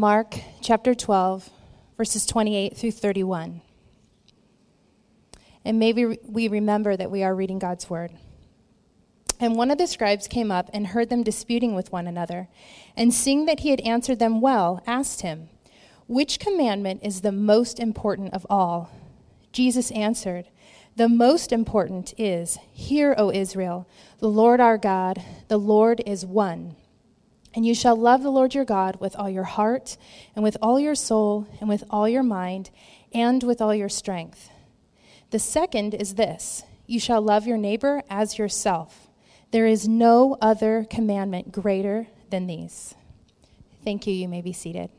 Mark chapter 12, verses 28 through 31. And maybe we remember that we are reading God's word. And one of the scribes came up and heard them disputing with one another, and seeing that he had answered them well, asked him, Which commandment is the most important of all? Jesus answered, The most important is, Hear, O Israel, the Lord our God, the Lord is one. And you shall love the Lord your God with all your heart, and with all your soul, and with all your mind, and with all your strength. The second is this you shall love your neighbor as yourself. There is no other commandment greater than these. Thank you. You may be seated.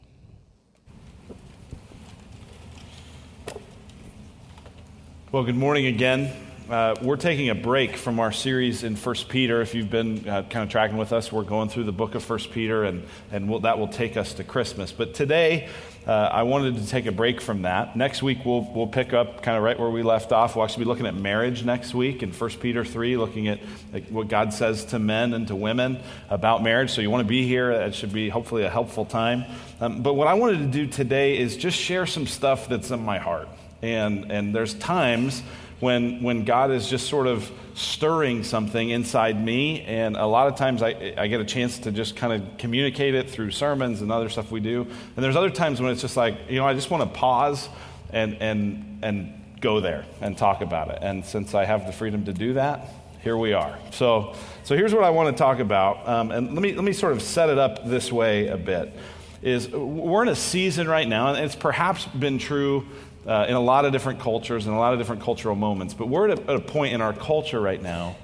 Well, good morning again. Uh, we're taking a break from our series in First Peter. If you've been uh, kind of tracking with us, we're going through the book of First Peter, and, and we'll, that will take us to Christmas. But today, uh, I wanted to take a break from that. Next week, we'll, we'll pick up kind of right where we left off. We'll actually be looking at marriage next week in 1 Peter 3, looking at like, what God says to men and to women about marriage. So you want to be here. It should be hopefully a helpful time. Um, but what I wanted to do today is just share some stuff that's in my heart. And, and there's times when, when God is just sort of stirring something inside me. And a lot of times I, I get a chance to just kind of communicate it through sermons and other stuff we do. And there's other times when it's just like, you know, I just want to pause and, and, and go there and talk about it. And since I have the freedom to do that, here we are. So, so here's what I want to talk about. Um, and let me, let me sort of set it up this way a bit. Is we're in a season right now, and it's perhaps been true uh, in a lot of different cultures and a lot of different cultural moments. But we're at a, at a point in our culture right now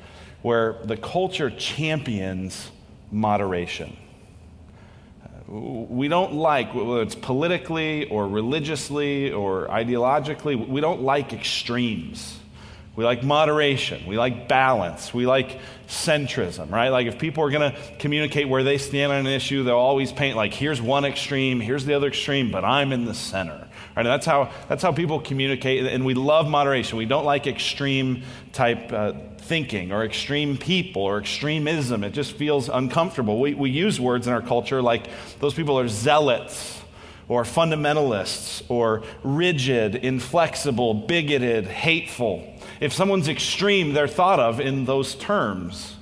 where the culture champions moderation. Uh, we don't like, whether it's politically or religiously or ideologically, we don't like extremes. We like moderation. We like balance. We like centrism, right? Like if people are going to communicate where they stand on an issue, they'll always paint like, here's one extreme, here's the other extreme, but I'm in the center. Right? That's how, that's how people communicate, and we love moderation. We don't like extreme type uh, thinking or extreme people or extremism. It just feels uncomfortable. We, we use words in our culture like those people are zealots or fundamentalists or rigid, inflexible, bigoted, hateful. If someone's extreme, they're thought of in those terms.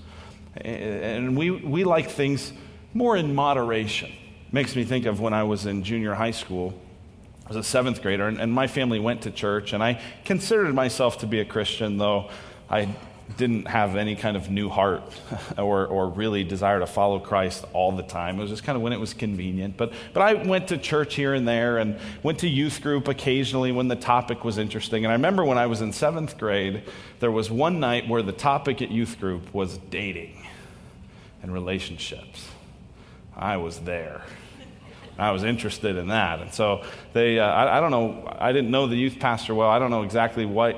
And we, we like things more in moderation. Makes me think of when I was in junior high school. Was a seventh grader, and, and my family went to church, and I considered myself to be a Christian, though I didn't have any kind of new heart or, or really desire to follow Christ all the time. It was just kind of when it was convenient. But, but I went to church here and there and went to youth group occasionally when the topic was interesting. And I remember when I was in seventh grade, there was one night where the topic at youth group was dating and relationships. I was there. I was interested in that. And so they, uh, I, I, don't know, I didn't know the youth pastor well. I don't know exactly what,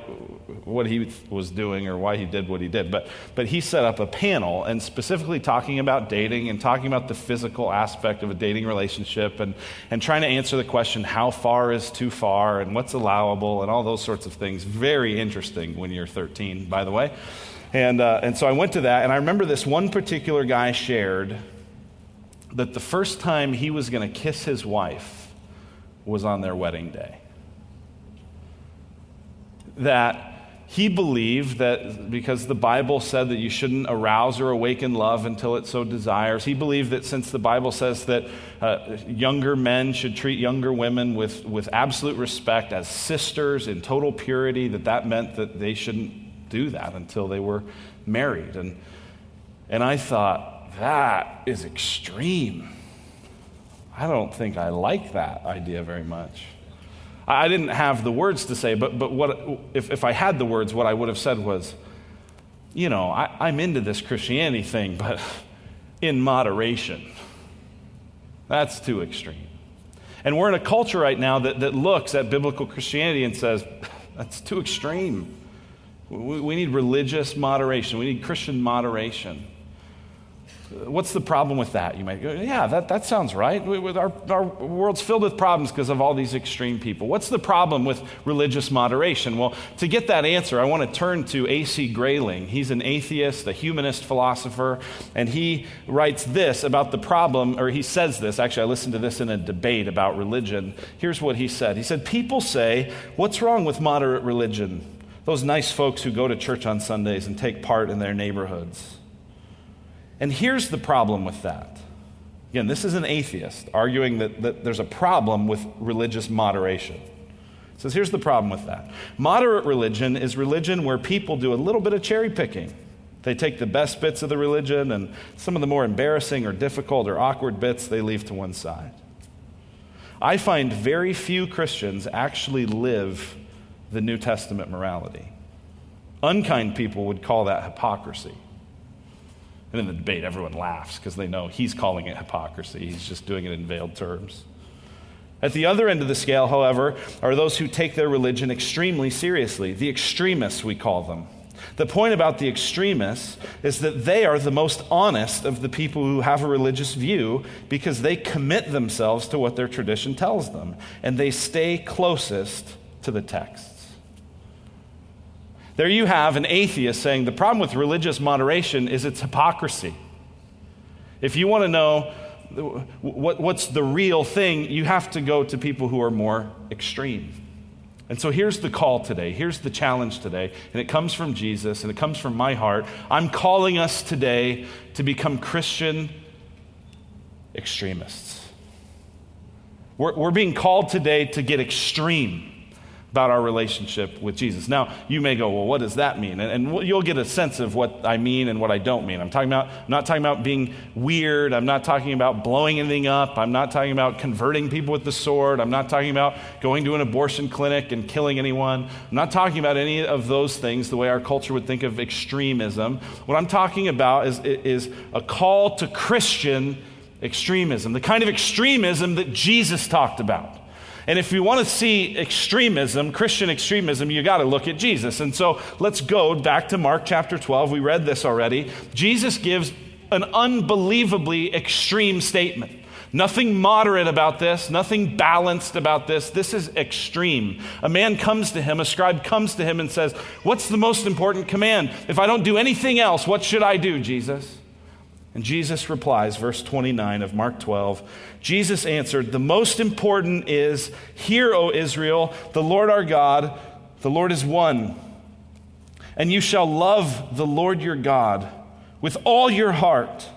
what he was doing or why he did what he did. But, but he set up a panel and specifically talking about dating and talking about the physical aspect of a dating relationship and, and trying to answer the question, how far is too far and what's allowable and all those sorts of things. Very interesting when you're 13, by the way. And, uh, and so I went to that, and I remember this one particular guy shared that the first time he was going to kiss his wife was on their wedding day. That he believed that because the Bible said that you shouldn't arouse or awaken love until it so desires, he believed that since the Bible says that uh, younger men should treat younger women with, with absolute respect as sisters in total purity, that that meant that they shouldn't do that until they were married. And, and I thought, that is extreme. I don't think I like that idea very much. I didn't have the words to say, but, but what, if, if I had the words, what I would have said was, you know, I, I'm into this Christianity thing, but in moderation. That's too extreme. And we're in a culture right now that, that looks at biblical Christianity and says, that's too extreme. We, we need religious moderation, we need Christian moderation. What's the problem with that? You might go, yeah, that, that sounds right. Our, our world's filled with problems because of all these extreme people. What's the problem with religious moderation? Well, to get that answer, I want to turn to A.C. Grayling. He's an atheist, a humanist philosopher, and he writes this about the problem, or he says this. Actually, I listened to this in a debate about religion. Here's what he said He said, People say, What's wrong with moderate religion? Those nice folks who go to church on Sundays and take part in their neighborhoods. And here's the problem with that. Again, this is an atheist arguing that, that there's a problem with religious moderation. Says, here's the problem with that. Moderate religion is religion where people do a little bit of cherry picking. They take the best bits of the religion and some of the more embarrassing or difficult or awkward bits they leave to one side. I find very few Christians actually live the New Testament morality. Unkind people would call that hypocrisy. And in the debate, everyone laughs because they know he's calling it hypocrisy. He's just doing it in veiled terms. At the other end of the scale, however, are those who take their religion extremely seriously. The extremists, we call them. The point about the extremists is that they are the most honest of the people who have a religious view because they commit themselves to what their tradition tells them and they stay closest to the text. There you have an atheist saying the problem with religious moderation is its hypocrisy. If you want to know what, what's the real thing, you have to go to people who are more extreme. And so here's the call today. Here's the challenge today. And it comes from Jesus and it comes from my heart. I'm calling us today to become Christian extremists. We're, we're being called today to get extreme about our relationship with Jesus. Now, you may go, well, what does that mean? And, and, you'll get a sense of what I mean and what I don't mean. I'm talking about, I'm not talking about being weird. I'm not talking about blowing anything up. I'm not talking about converting people with the sword. I'm not talking about going to an abortion clinic and killing anyone. I'm not talking about any of those things the way our culture would think of extremism. What I'm talking about is, is a call to Christian extremism, the kind of extremism that Jesus talked about. And if you want to see extremism, Christian extremism, you got to look at Jesus. And so let's go back to Mark chapter 12. We read this already. Jesus gives an unbelievably extreme statement. Nothing moderate about this, nothing balanced about this. This is extreme. A man comes to him, a scribe comes to him and says, What's the most important command? If I don't do anything else, what should I do, Jesus? And Jesus replies, verse 29 of Mark 12 Jesus answered, The most important is, Hear, O Israel, the Lord our God, the Lord is one. And you shall love the Lord your God with all your heart,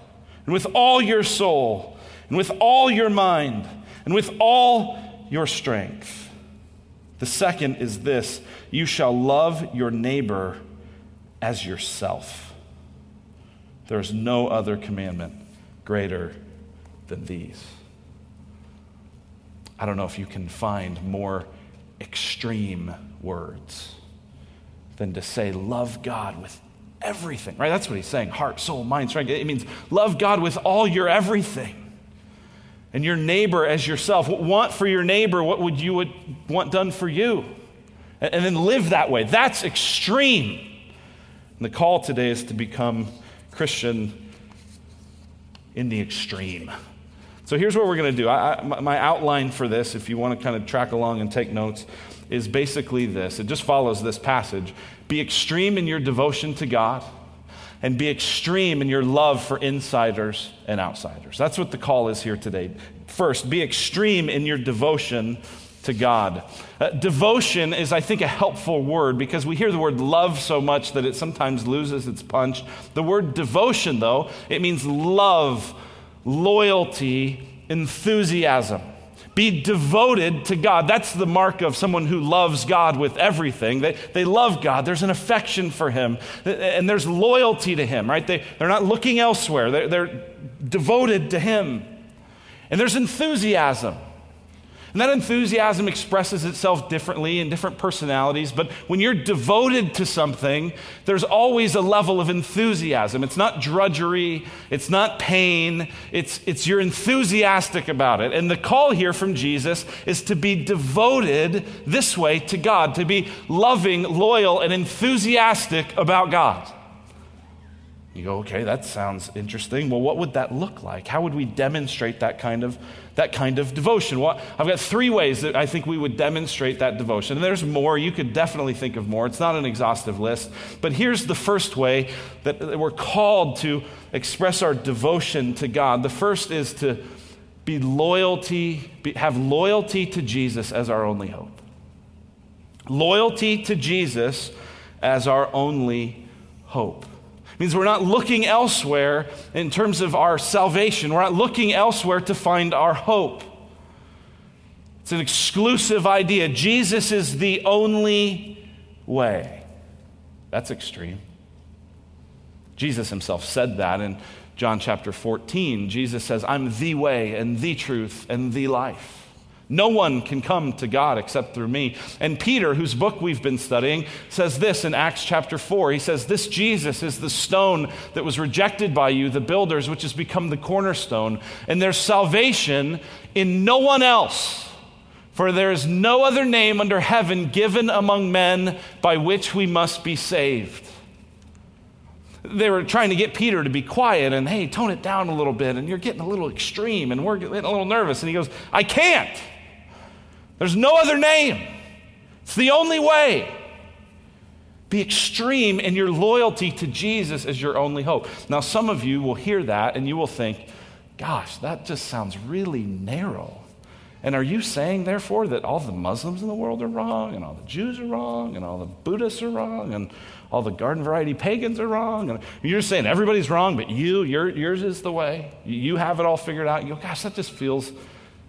and with all your soul, and with all your mind, and with all your strength. The second is this you shall love your neighbor as yourself. There's no other commandment greater than these. I don't know if you can find more extreme words than to say, love God with everything, right? That's what he's saying heart, soul, mind, strength. It means love God with all your everything. And your neighbor as yourself. What Want for your neighbor what would you would want done for you. And then live that way. That's extreme. And the call today is to become Christian in the extreme. So here's what we're going to do. I, I, my outline for this, if you want to kind of track along and take notes, is basically this. It just follows this passage. Be extreme in your devotion to God and be extreme in your love for insiders and outsiders. That's what the call is here today. First, be extreme in your devotion to God. Uh, devotion is, I think, a helpful word because we hear the word love so much that it sometimes loses its punch. The word devotion, though, it means love, loyalty, enthusiasm. Be devoted to God. That's the mark of someone who loves God with everything. They, they love God. There's an affection for Him, and there's loyalty to Him, right? They, they're not looking elsewhere, they're, they're devoted to Him. And there's enthusiasm. And that enthusiasm expresses itself differently in different personalities, but when you're devoted to something, there's always a level of enthusiasm. It's not drudgery, it's not pain, it's, it's you're enthusiastic about it. And the call here from Jesus is to be devoted this way to God, to be loving, loyal, and enthusiastic about God. You go, okay, that sounds interesting. Well, what would that look like? How would we demonstrate that kind of, that kind of devotion? Well, I've got three ways that I think we would demonstrate that devotion. And there's more. You could definitely think of more. It's not an exhaustive list. But here's the first way that we're called to express our devotion to God. The first is to be loyalty, be, have loyalty to Jesus as our only hope. Loyalty to Jesus as our only hope means we're not looking elsewhere in terms of our salvation. We're not looking elsewhere to find our hope. It's an exclusive idea. Jesus is the only way. That's extreme. Jesus himself said that in John chapter 14. Jesus says, I'm the way and the truth and the life. No one can come to God except through me. And Peter, whose book we've been studying, says this in Acts chapter 4. He says, This Jesus is the stone that was rejected by you, the builders, which has become the cornerstone. And there's salvation in no one else. For there is no other name under heaven given among men by which we must be saved. They were trying to get Peter to be quiet and, hey, tone it down a little bit, and you're getting a little extreme, and we're getting a little nervous. And he goes, I can't. There's no other name. It's the only way. Be extreme in your loyalty to Jesus as your only hope. Now, some of you will hear that and you will think, gosh, that just sounds really narrow. And are you saying, therefore, that all the Muslims in the world are wrong, and all the Jews are wrong, and all the Buddhists are wrong, and all the garden variety pagans are wrong? And you're saying everybody's wrong, but you, yours is the way. You have it all figured out. You go, gosh, that just feels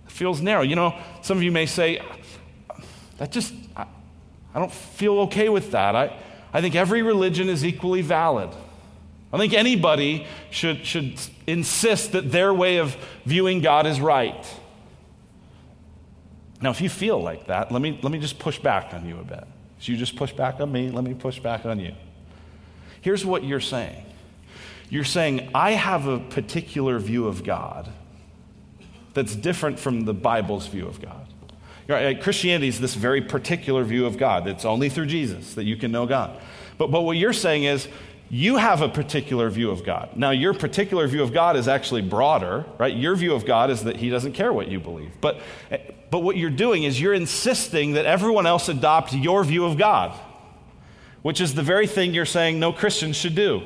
feels narrow. You know, some of you may say, that just, I, I don't feel okay with that. I, I think every religion is equally valid. I think anybody should, should insist that their way of viewing God is right. Now, if you feel like that, let me, let me just push back on you a bit. So you just push back on me, let me push back on you. Here's what you're saying you're saying, I have a particular view of God that's different from the Bible's view of God. Christianity is this very particular view of God. It's only through Jesus that you can know God. But, but what you're saying is, you have a particular view of God. Now, your particular view of God is actually broader, right? Your view of God is that He doesn't care what you believe. But, but what you're doing is you're insisting that everyone else adopt your view of God, which is the very thing you're saying no Christians should do.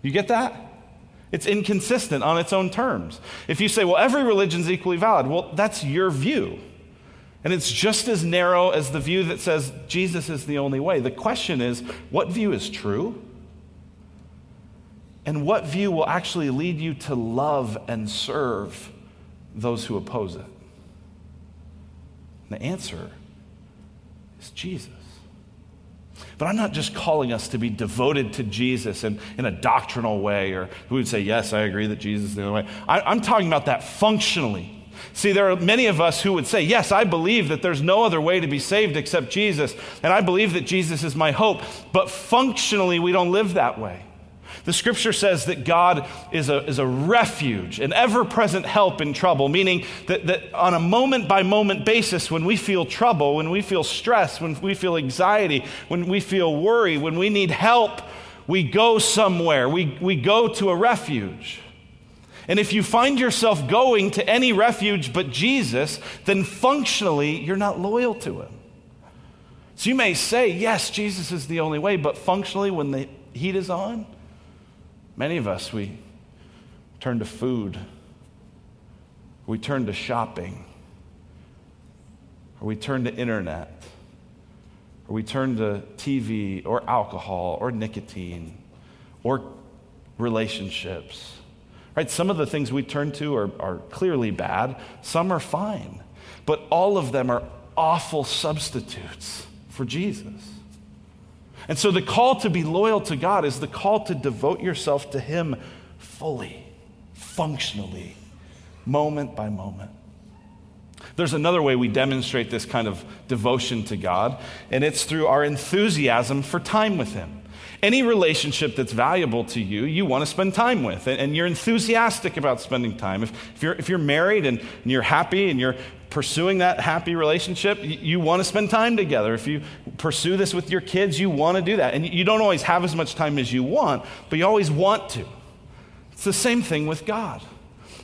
You get that? It's inconsistent on its own terms. If you say, well, every religion is equally valid, well, that's your view. And it's just as narrow as the view that says Jesus is the only way. The question is, what view is true? And what view will actually lead you to love and serve those who oppose it? And the answer is Jesus. But I'm not just calling us to be devoted to Jesus in, in a doctrinal way, or who would say, Yes, I agree that Jesus is the only way. I, I'm talking about that functionally. See, there are many of us who would say, Yes, I believe that there's no other way to be saved except Jesus, and I believe that Jesus is my hope, but functionally we don't live that way. The scripture says that God is a, is a refuge, an ever present help in trouble, meaning that, that on a moment by moment basis, when we feel trouble, when we feel stress, when we feel anxiety, when we feel worry, when we need help, we go somewhere. We, we go to a refuge. And if you find yourself going to any refuge but Jesus, then functionally you're not loyal to him. So you may say, yes, Jesus is the only way, but functionally, when the heat is on, Many of us, we turn to food, we turn to shopping, or we turn to internet, or we turn to TV, or alcohol, or nicotine, or relationships. Right? Some of the things we turn to are, are clearly bad, some are fine, but all of them are awful substitutes for Jesus. And so the call to be loyal to God is the call to devote yourself to Him fully, functionally, moment by moment. There's another way we demonstrate this kind of devotion to God, and it's through our enthusiasm for time with Him. Any relationship that's valuable to you, you want to spend time with, and, you're enthusiastic about spending time. If, if, you're, if you're married and, and you're happy and you're pursuing that happy relationship, you, you want to spend time together. If you pursue this with your kids, you want to do that. And you don't always have as much time as you want, but you always want to. It's the same thing with God.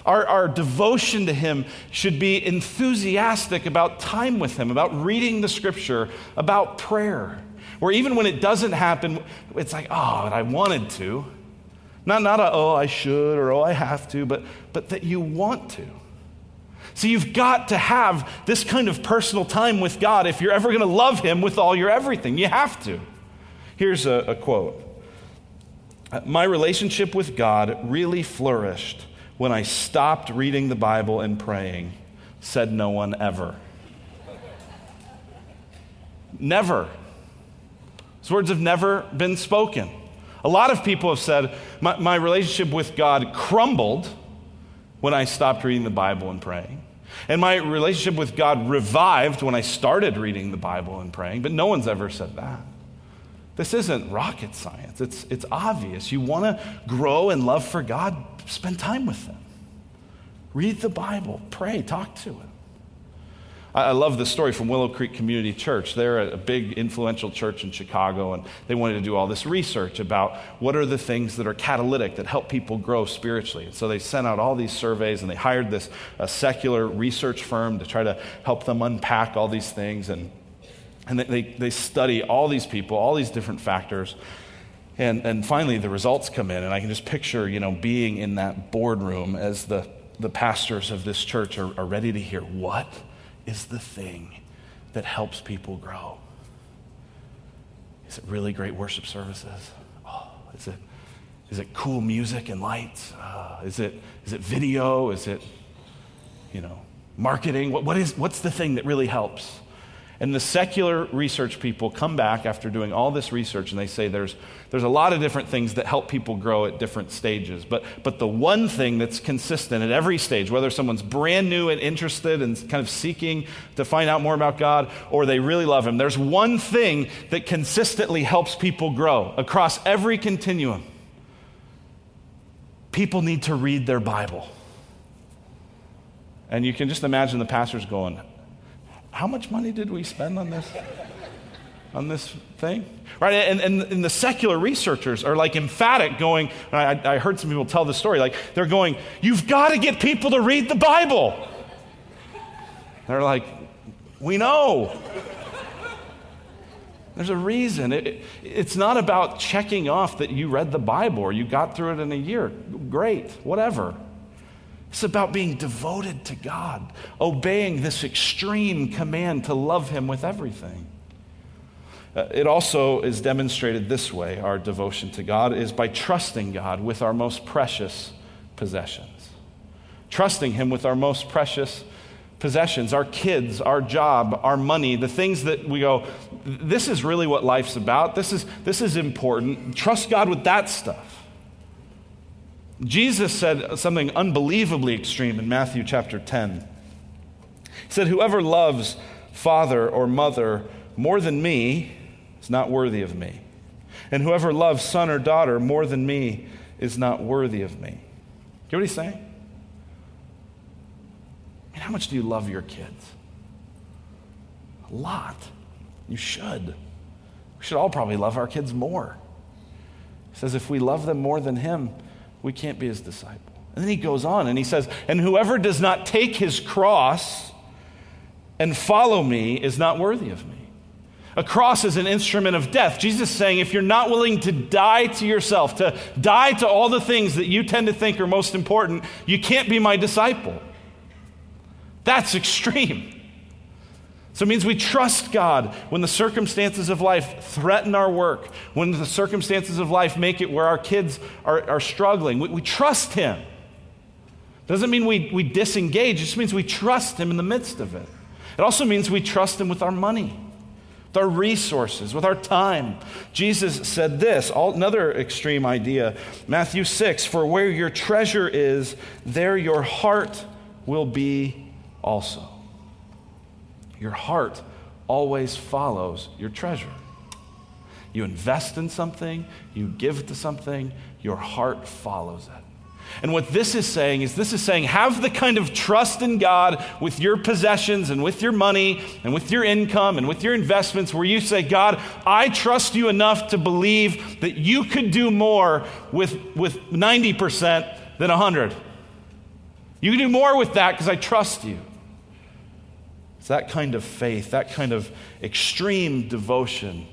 Our, our devotion to Him should be enthusiastic about time with Him, about reading the Scripture, about prayer. Where even when it doesn't happen, it's like, oh, I wanted to. Not, not a, oh, I should or oh, I have to, but, but that you want to. So you've got to have this kind of personal time with God if you're ever going to love Him with all your everything. You have to. Here's a, a quote uh, My relationship with God really flourished when I stopped reading the Bible and praying, said no one ever. Never. Those words have never been spoken. A lot of people have said, my, my, relationship with God crumbled when I stopped reading the Bible and praying. And my relationship with God revived when I started reading the Bible and praying, but no one's ever said that. This isn't rocket science. It's, it's obvious. You want to grow in love for God, spend time with Him. Read the Bible, pray, talk to Him. I love the story from Willow Creek Community Church. They're a big, influential church in Chicago, and they wanted to do all this research about what are the things that are catalytic that help people grow spiritually. And so they sent out all these surveys, and they hired this secular research firm to try to help them unpack all these things. And, and they, they study all these people, all these different factors. And, and finally, the results come in, and I can just picture, you know, being in that boardroom as the, the pastors of this church are, are ready to hear what? Is the thing that helps people grow? Is it really great worship services? Oh, is it, is it cool music and lights? Uh, is, it, is it video? Is it, you know, marketing? What, what is, what's the thing that really helps? And the secular research people come back after doing all this research and they say there's, there's a lot of different things that help people grow at different stages. But, but the one thing that's consistent at every stage, whether someone's brand new and interested and kind of seeking to find out more about God or they really love Him, there's one thing that consistently helps people grow across every continuum. People need to read their Bible. And you can just imagine the pastors going, how much money did we spend on this? on this thing? Right? And, and, and, the secular researchers are like emphatic, going, I, I heard some people tell the story, like they're going, You've got to get people to read the Bible. They're like, We know. There's a reason. It, it, it's not about checking off that you read the Bible or you got through it in a year. Great, whatever. It's about being devoted to God, obeying this extreme command to love Him with everything. Uh, it also is demonstrated this way our devotion to God is by trusting God with our most precious possessions. Trusting Him with our most precious possessions, our kids, our job, our money, the things that we go, this is really what life's about. This is, this is important. Trust God with that stuff. Jesus said something unbelievably extreme in Matthew chapter 10. He said, Whoever loves father or mother more than me is not worthy of me. And whoever loves son or daughter more than me is not worthy of me. Hear what he's saying? I mean, how much do you love your kids? A lot. You should. We should all probably love our kids more. He says, if we love them more than him, we can't be his disciple. And then he goes on and he says, And whoever does not take his cross and follow me is not worthy of me. A cross is an instrument of death. Jesus is saying, if you're not willing to die to yourself, to die to all the things that you tend to think are most important, you can't be my disciple. That's extreme. So it means we trust God when the circumstances of life threaten our work, when the circumstances of life make it where our kids are, are struggling. We, we trust Him. Doesn't mean we, we disengage, it just means we trust Him in the midst of it. It also means we trust Him with our money, with our resources, with our time. Jesus said this, all, another extreme idea Matthew 6 For where your treasure is, there your heart will be also. Your heart always follows your treasure. You invest in something, you give to something, your heart follows it. And what this is saying is this is saying have the kind of trust in God with your possessions and with your money and with your income and with your investments where you say, God, I trust you enough to believe that you could do more with, with 90% than 100. You can do more with that because I trust you. It's that kind of faith, that kind of extreme devotion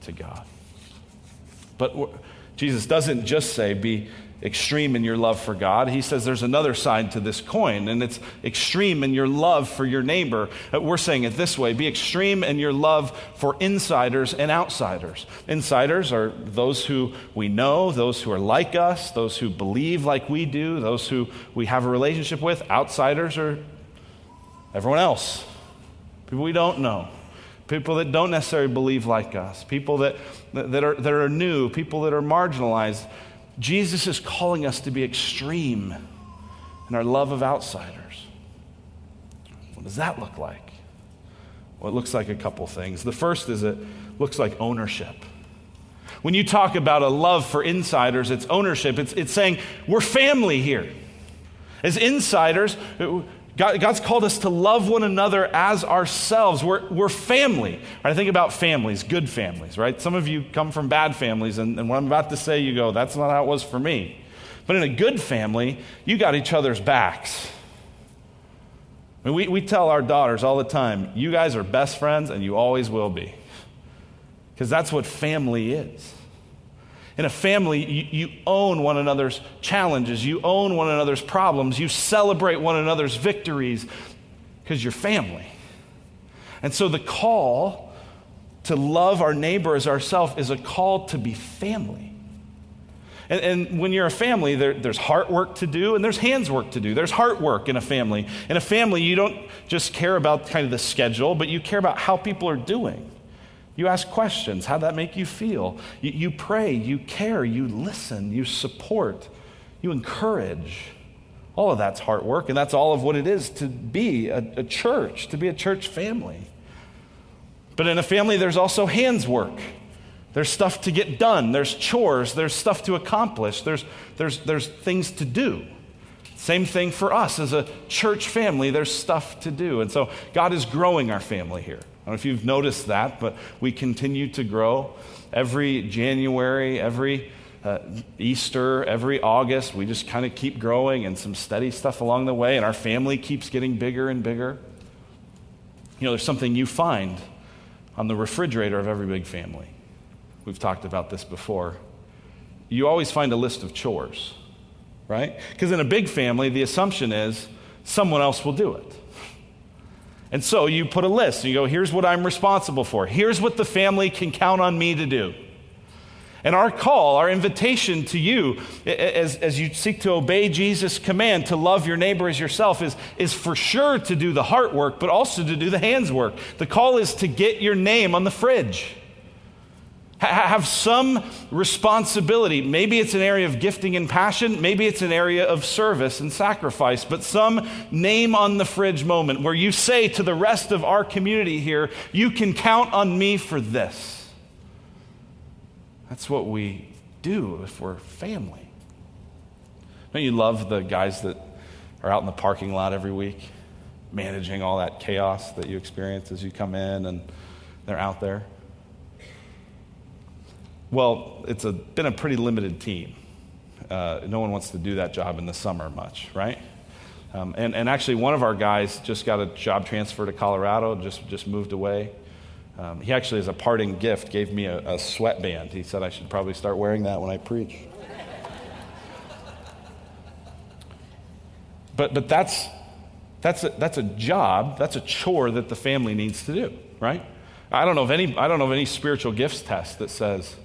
to God. But Jesus doesn't just say, be extreme in your love for God. He says there's another side to this coin, and it's extreme in your love for your neighbor. Uh, we're saying it this way be extreme in your love for insiders and outsiders. Insiders are those who we know, those who are like us, those who believe like we do, those who we have a relationship with. Outsiders are everyone else, people we don't know people that don't necessarily believe like us, people that, that, are, that are new, people that are marginalized. Jesus is calling us to be extreme in our love of outsiders. What does that look like? Well, it looks like a couple things. The first is it looks like ownership. When you talk about a love for insiders, it's ownership. It's, it's saying we're family here. As insiders, God, God's called us to love one another as ourselves. We're, we're family. I think about families, good families, right? Some of you come from bad families, and, and what I'm about to say, you go, that's not how it was for me. But in a good family, you got each other's backs. I mean, we, we tell our daughters all the time, you guys are best friends, and you always will be. Because that's what family is. In a family, you, you, own one another's challenges, you own one another's problems, you celebrate one another's victories because you're family. And so the call to love our neighbor as ourselves is a call to be family. And, and, when you're a family, there, there's heart work to do and there's hands work to do. There's heart work in a family. In a family, you don't just care about kind of the schedule, but you care about how people are doing. You ask questions. How'd that make you feel? You, you pray, you care, you listen, you support, you encourage. All of that's heart work, and that's all of what it is to be a, a church, to be a church family. But in a family, there's also hands work. There's stuff to get done, there's chores, there's stuff to accomplish, there's, there's, there's things to do. Same thing for us as a church family, there's stuff to do. And so God is growing our family here. I don't know if you've noticed that, but we continue to grow. Every January, every uh, Easter, every August, we just kind of keep growing and some steady stuff along the way, and our family keeps getting bigger and bigger. You know, there's something you find on the refrigerator of every big family. We've talked about this before. You always find a list of chores, right? Because in a big family, the assumption is someone else will do it. And so you put a list and you go, here's what I'm responsible for. Here's what the family can count on me to do. And our call, our invitation to you as, as you seek to obey Jesus' command to love your neighbor as yourself is, is for sure to do the heart work, but also to do the hands work. The call is to get your name on the fridge have some responsibility. Maybe it's an area of gifting and passion. Maybe it's an area of service and sacrifice, but some name on the fridge moment where you say to the rest of our community here, you can count on me for this. That's what we do if we're family. Don't you love the guys that are out in the parking lot every week, managing all that chaos that you experience as you come in and they're out there? Well, it's a, been a pretty limited team. Uh, no one wants to do that job in the summer much, right? Um, and, and actually, one of our guys just got a job transfer to Colorado, just, just moved away. Um, he actually, as a parting gift, gave me a, a sweatband. He said I should probably start wearing that when I preach. but, but that's, that's, a, that's a job, that's a chore that the family needs to do, right? I don't know of any, I don't know of any spiritual gifts test that says,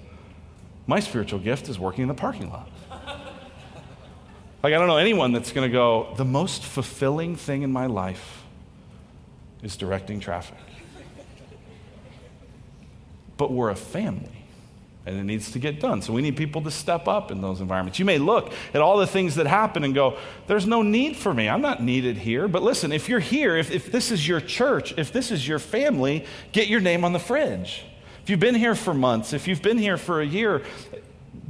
my spiritual gift is working in the parking lot. Like, I don't know anyone that's going to go, the most fulfilling thing in my life is directing traffic. But we're a family, and it needs to get done. So we need people to step up in those environments. You may look at all the things that happen and go, there's no need for me. I'm not needed here. But listen, if you're here, if, if this is your church, if this is your family, get your name on the fridge. If you've been here for months, if you've been here for a year,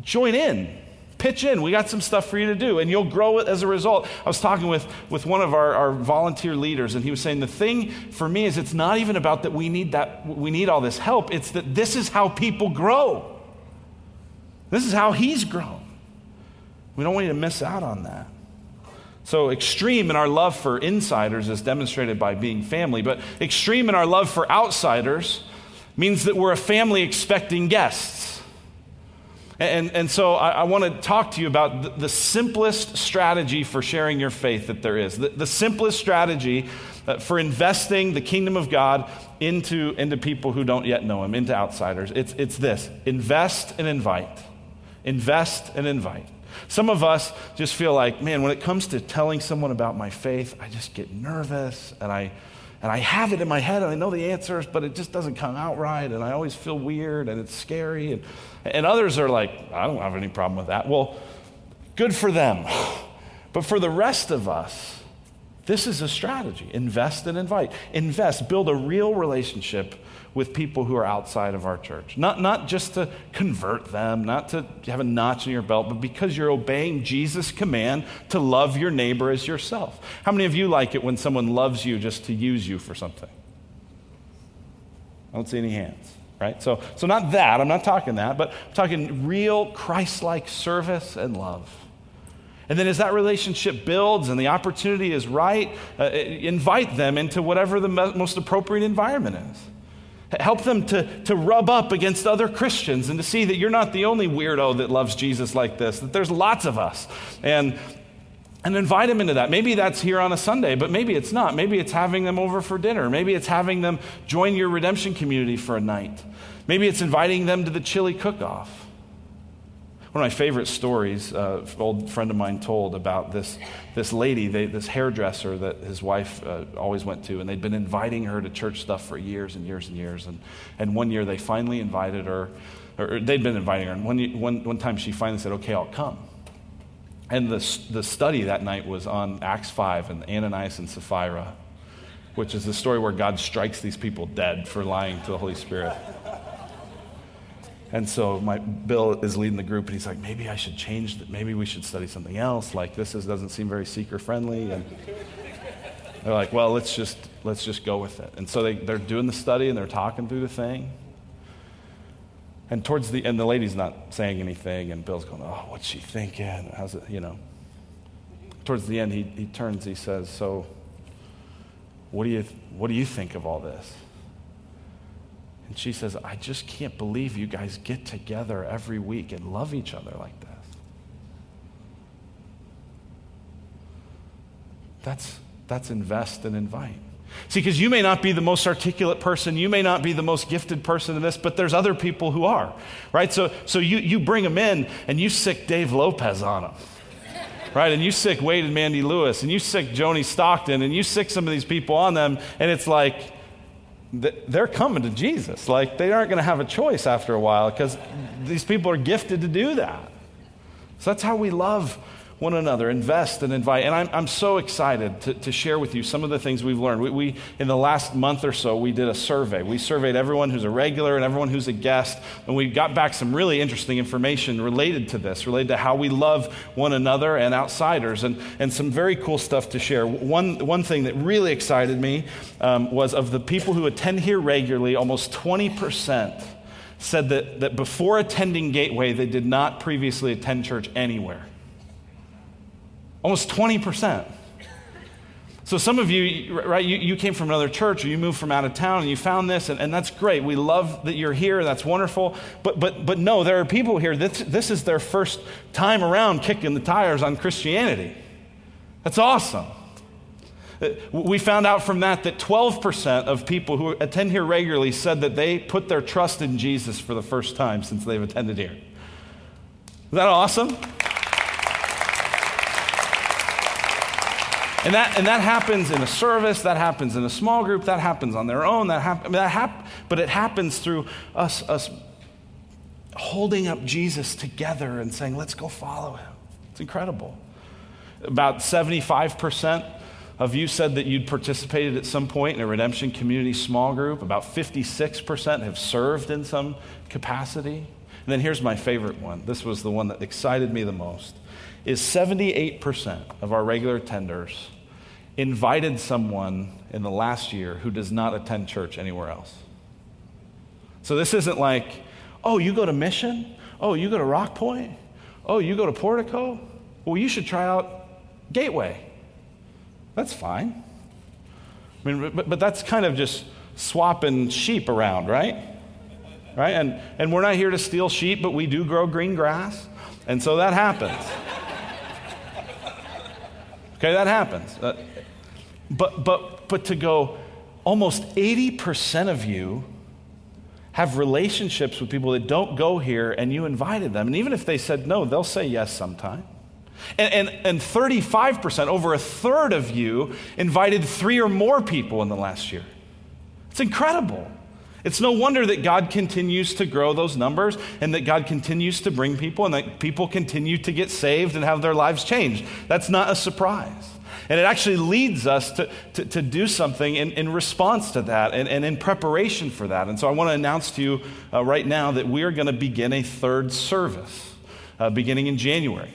join in. pitch in. We got some stuff for you to do, and you'll grow it as a result. I was talking with, with one of our, our volunteer leaders, and he was saying the thing for me is it's not even about that we need that we need all this help. It's that this is how people grow. This is how he's grown. We don't want you to miss out on that. So, extreme in our love for insiders is demonstrated by being family, but extreme in our love for outsiders means that we're a family expecting guests. And, and so I, I want to talk to you about the, the, simplest strategy for sharing your faith that there is. The, the simplest strategy uh, for investing the kingdom of God into, into people who don't yet know Him, into outsiders. It's, it's this invest and invite. Invest and invite. Some of us just feel like, man, when it comes to telling someone about my faith, I just get nervous and I, and I have it in my head and I know the answers, but it just doesn't come out right and I always feel weird and it's scary. And, and others are like, I don't have any problem with that. Well, good for them. But for the rest of us, this is a strategy invest and invite. Invest, build a real relationship with people who are outside of our church. Not, not just to convert them, not to have a notch in your belt, but because you're obeying Jesus' command to love your neighbor as yourself. How many of you like it when someone loves you just to use you for something? I don't see any hands, right? So, so not that, I'm not talking that, but I'm talking real Christ like service and love. And then, as that relationship builds and the opportunity is right, uh, invite them into whatever the most appropriate environment is. Help them to, to rub up against other Christians and to see that you're not the only weirdo that loves Jesus like this, that there's lots of us. And, and invite them into that. Maybe that's here on a Sunday, but maybe it's not. Maybe it's having them over for dinner. Maybe it's having them join your redemption community for a night. Maybe it's inviting them to the chili cook off. One of my favorite stories, uh, an old friend of mine told about this, this lady, they, this hairdresser that his wife uh, always went to, and they'd been inviting her to church stuff for years and years and years. And, and one year they finally invited her, or they'd been inviting her, and one, one, one time she finally said, Okay, I'll come. And the, the study that night was on Acts 5 and Ananias and Sapphira, which is the story where God strikes these people dead for lying to the Holy Spirit. And so my Bill is leading the group, and he's like, maybe I should change. That. Maybe we should study something else. Like this is, doesn't seem very seeker friendly. And they're like, well, let's just let's just go with it. And so they, they're doing the study and they're talking through the thing. And towards the end, the lady's not saying anything, and Bill's going, oh, what's she thinking? How's it, you know? Towards the end, he, he turns, he says, so what do you what do you think of all this? And she says, I just can't believe you guys get together every week and love each other like this. That's, that's invest and invite. See, because you may not be the most articulate person, you may not be the most gifted person in this, but there's other people who are, right? So, so you, you bring them in and you sic Dave Lopez on them, right? And you sic Wade and Mandy Lewis, and you sic Joni Stockton, and you sic some of these people on them, and it's like, they're coming to Jesus. Like, they aren't going to have a choice after a while because these people are gifted to do that. So that's how we love one another, invest and invite. And I'm, I'm so excited to, to share with you some of the things we've learned. We, we, in the last month or so, we did a survey. We surveyed everyone who's a regular and everyone who's a guest, and we got back some really interesting information related to this, related to how we love one another and outsiders, and, and some very cool stuff to share. One, one thing that really excited me um, was of the people who attend here regularly, almost 20% said that, that before attending Gateway, they did not previously attend church anywhere. Almost 20%. So some of you, right, you, you came from another church or you moved from out of town and you found this, and, and that's great. We love that you're here. That's wonderful. But, but, but no, there are people here, this, this is their first time around kicking the tires on Christianity. That's awesome. Uh, we found out from that that 12% of people who attend here regularly said that they put their trust in Jesus for the first time since they've attended here. Is that awesome? And that, and that happens in a service, that happens in a small group, that happens on their own, that, hap- that hap- but it happens through us, us holding up Jesus together and saying, let's go follow him. It's incredible. About 75% of you said that you'd participated at some point in a redemption community small group. About 56% have served in some capacity. And then here's my favorite one. This was the one that excited me the most. Is 78% of our regular attenders invited someone in the last year who does not attend church anywhere else. So this isn't like, oh, you go to Mission? Oh, you go to Rock Point? Oh, you go to Portico? Well, you should try out Gateway. That's fine. I mean, but, but that's kind of just swapping sheep around, right? Right? And, and we're not here to steal sheep, but we do grow green grass. And so that happens. okay, that happens. Uh, but, but, but to go, almost 80% of you have relationships with people that don't go here and you invited them. And even if they said no, they'll say yes sometime. And, and, and 35%, over a third of you, invited three or more people in the last year. It's incredible. It's no wonder that God continues to grow those numbers and that God continues to bring people and that people continue to get saved and have their lives changed. That's not a surprise. And it actually leads us to, to, to do something in, in response to that and, and in preparation for that. And so I want to announce to you uh, right now that we are going to begin a third service uh, beginning in January.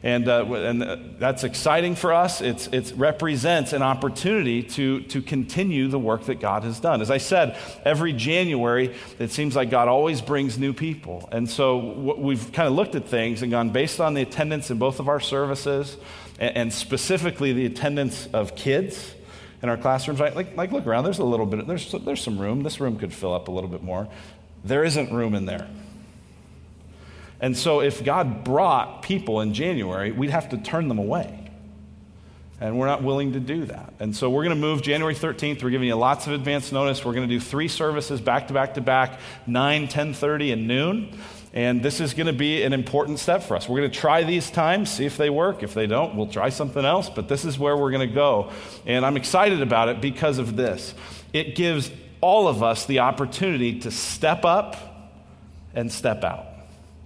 And, uh, and uh, that's exciting for us. It's, it represents an opportunity to, to continue the work that God has done. As I said, every January, it seems like God always brings new people. And so we've kind of looked at things and gone based on the attendance in both of our services, and, and specifically the attendance of kids in our classrooms. Right? Like, like, look around, there's a little bit, there's, there's some room. This room could fill up a little bit more. There isn't room in there. And so, if God brought people in January, we'd have to turn them away. And we're not willing to do that. And so, we're going to move January 13th. We're giving you lots of advance notice. We're going to do three services back to back to back 9, 10:30, and noon. And this is going to be an important step for us. We're going to try these times, see if they work. If they don't, we'll try something else. But this is where we're going to go. And I'm excited about it because of this. It gives all of us the opportunity to step up and step out.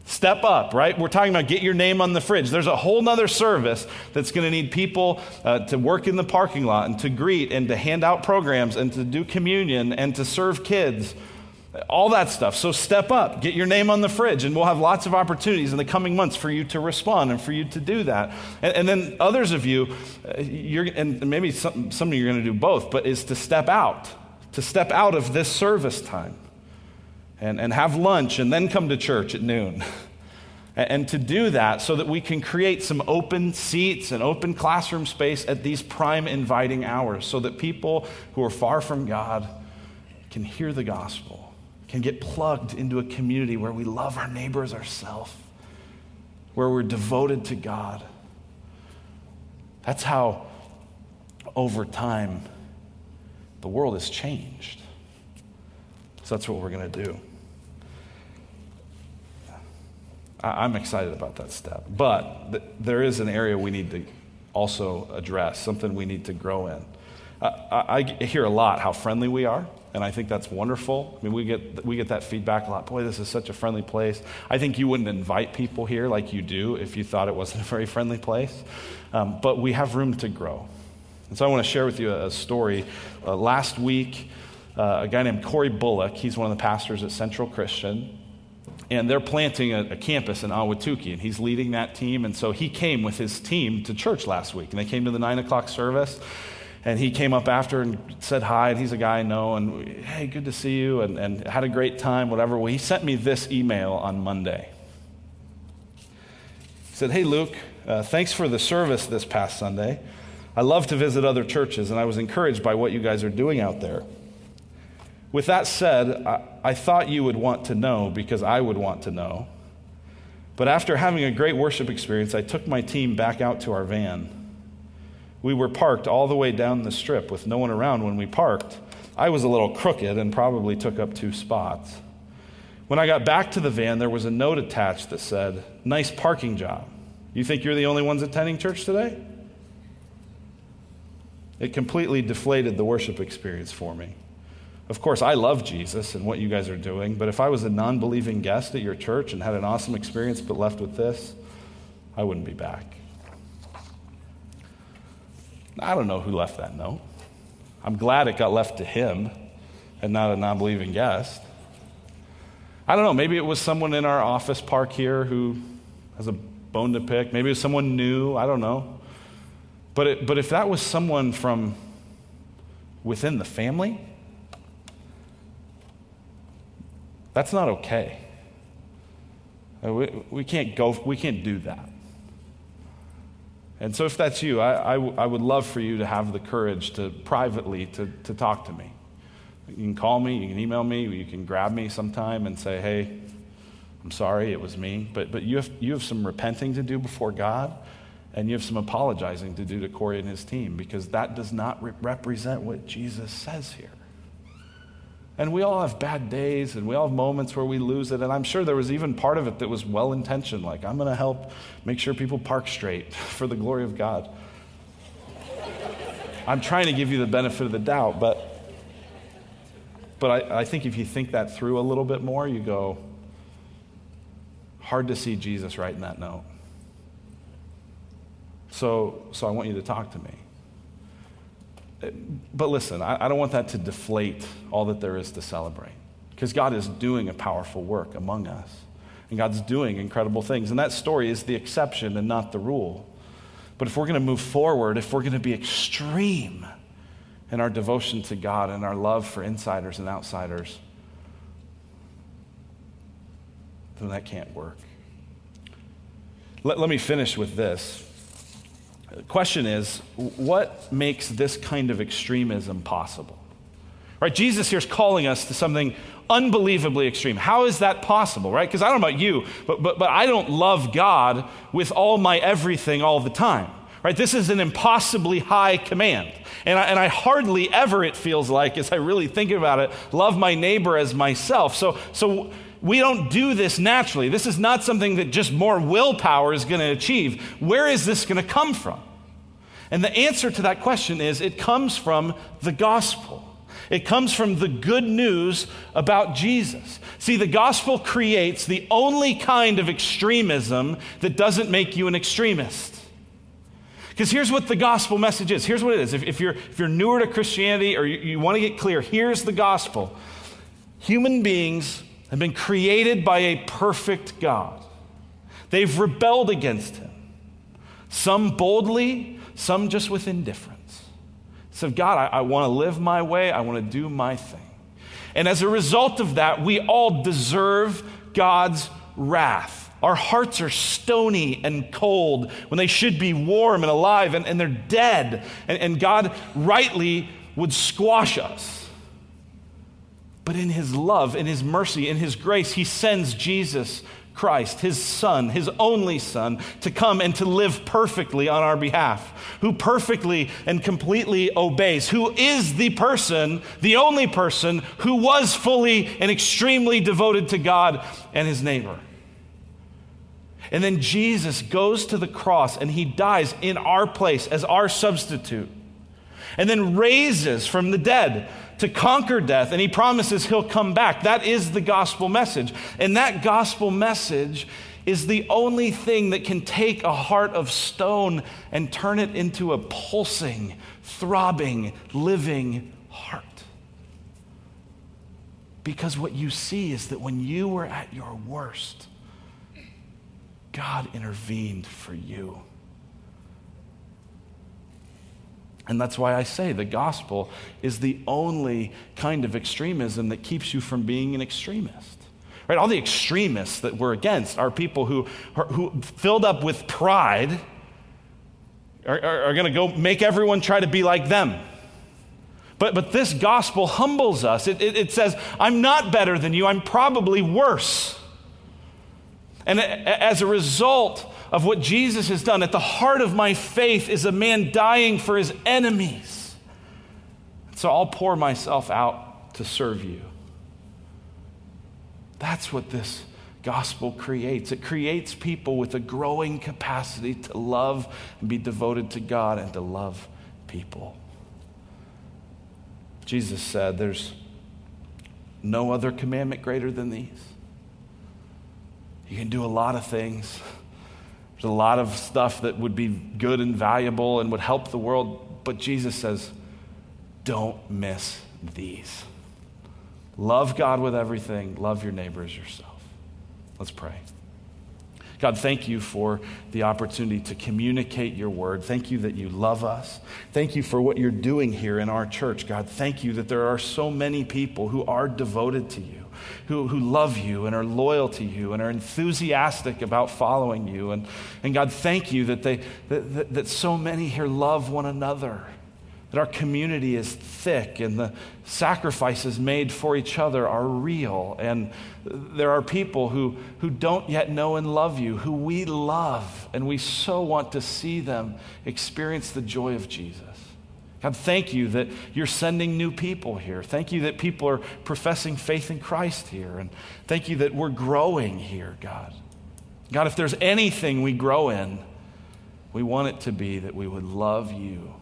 Step up, right? We're talking about get your name on the fridge. There's a whole nother service that's going to need people uh, to work in the parking lot and to greet and to hand out programs and to do communion and to serve kids. All that stuff. So step up, get your name on the fridge, and we'll have lots of opportunities in the coming months for you to respond and for you to do that. And, and then others of you, uh, you're, and maybe some, some of you are going to do both, but is to step out, to step out of this service time and, and have lunch and then come to church at noon. and to do that so that we can create some open seats and open classroom space at these prime inviting hours so that people who are far from God can hear the gospel, can get plugged into a community where we love our neighbors ourselves, where we're devoted to God. That's how, over time, the world has changed. So that's what we're going to do. I'm excited about that step. But th- there is an area we need to also address, something we need to grow in. I, I hear a lot how friendly we are, and I think that's wonderful. I mean, we get, we get that feedback a lot. Boy, this is such a friendly place. I think you wouldn't invite people here like you do if you thought it wasn't a very friendly place. Um, but we have room to grow. And so I want to share with you a, a story. Uh, last week, uh, a guy named Corey Bullock, he's one of the pastors at Central Christian, and they're planting a, a, campus in Ahwatukee, and he's leading that team. And so he came with his team to church last week, and they came to the nine o'clock service. And he came up after and said hi, and he's a guy I know, and hey, good to see you, and, and had a great time, whatever. Well, he sent me this email on Monday. He said, Hey, Luke, uh, thanks for the service this past Sunday. I love to visit other churches, and I was encouraged by what you guys are doing out there. With that said, I, I thought you would want to know because I would want to know. But after having a great worship experience, I took my team back out to our van. We were parked all the way down the strip with no one around when we parked. I was a little crooked and probably took up two spots. When I got back to the van, there was a note attached that said, Nice parking job. You think you're the only ones attending church today? It completely deflated the worship experience for me. Of course, I love Jesus and what you guys are doing, but if I was a non believing guest at your church and had an awesome experience but left with this, I wouldn't be back. I don't know who left that note. I'm glad it got left to him and not a non believing guest. I don't know, maybe it was someone in our office park here who has a bone to pick. Maybe it was someone new. I don't know. But, it, but if that was someone from within the family, that's not okay. Uh, we, we can't go, we can't do that. And so, if that's you, I, I, I, would love for you to have the courage to privately to, to talk to me. You can call me, you can email me, you can grab me sometime and say, hey, I'm sorry, it was me. But, but you, have, you have some repenting to do before God, and you have some apologizing to do to Corey and his team, because that does not re- represent what Jesus says here. And we all have bad days and we all have moments where we lose it. And I'm sure there was even part of it that was well intentioned, like, I'm going to help make sure people park straight for the glory of God. I'm trying to give you the benefit of the doubt, but, but I, I think if you think that through a little bit more, you go, hard to see Jesus writing that note. So, so I want you to talk to me but listen, I, I don't want that to deflate all that there is to celebrate. Because God is doing a powerful work among us. And God's doing incredible things. And that story is the exception and not the rule. But if we're going to move forward, if we're going to be extreme in our devotion to God and our love for insiders and outsiders, then that can't work. Let, let me finish with this. The question is what makes this kind of extremism possible? Right? Jesus here is calling us to something unbelievably extreme. How is that possible, right? Because I don't know about you, but, but, but I don't love God with all my everything all the time. Right? This is an impossibly high command. And I, and I hardly ever, it feels like, as I really think about it, love my neighbor as myself. So, so we don't do this naturally. This is not something that just more willpower is going to achieve. Where is this going to come from? And the answer to that question is it comes from the gospel. It comes from the good news about Jesus. See, the gospel creates the only kind of extremism that doesn't make you an extremist. Because here's what the gospel message is. Here's what it is. If, if, you're, if you're newer to Christianity or you, you want to get clear, here's the gospel. Human beings have been created by a perfect God. They've rebelled against him, some boldly, some just with indifference. So, God, I, I want to live my way, I want to do my thing. And as a result of that, we all deserve God's wrath. Our hearts are stony and cold when they should be warm and alive, and, and they're dead. And, and God rightly would squash us. But in his love, in his mercy, in his grace, he sends Jesus Christ, his son, his only son, to come and to live perfectly on our behalf, who perfectly and completely obeys, who is the person, the only person who was fully and extremely devoted to God and his neighbor. And then Jesus goes to the cross and he dies in our place as our substitute, and then raises from the dead to conquer death, and he promises he'll come back. That is the gospel message. And that gospel message is the only thing that can take a heart of stone and turn it into a pulsing, throbbing, living heart. Because what you see is that when you were at your worst, God intervened for you. And that's why I say the gospel is the only kind of extremism that keeps you from being an extremist. Right? All the extremists that we're against are people who, who filled up with pride, are, are, are going to go make everyone try to be like them. But, but this gospel humbles us. It, it, it says, I'm not better than you, I'm probably worse. And as a result of what Jesus has done, at the heart of my faith is a man dying for his enemies. So I'll pour myself out to serve you. That's what this gospel creates. It creates people with a growing capacity to love and be devoted to God and to love people. Jesus said, There's no other commandment greater than these. You can do a lot of things. There's a lot of stuff that would be good and valuable and would help the world, but Jesus says, don't miss these. Love God with everything, love your neighbor as yourself. Let's pray. God, thank you for the opportunity to communicate your word. Thank you that you love us. Thank you for what you're doing here in our church. God, thank you that there are so many people who are devoted to you, who, who love you and are loyal to you and are enthusiastic about following you. And, and God, thank you that, they, that, that, that so many here love one another that our community is thick and the sacrifices made for each other are real. And there are people who, who don't yet know and love you, who we love, and we so want to see them experience the joy of Jesus. God, thank you that you're sending new people here. Thank you that people are professing faith in Christ here. And thank you that we're growing here, God. God, if there's anything we grow in, we want it to be that we would love you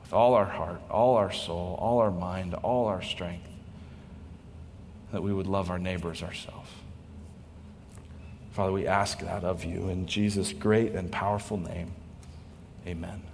with all our heart, all our soul, all our mind, all our strength, that we would love our neighbors ourselves. Father, we ask that of you in Jesus' great and powerful name. Amen.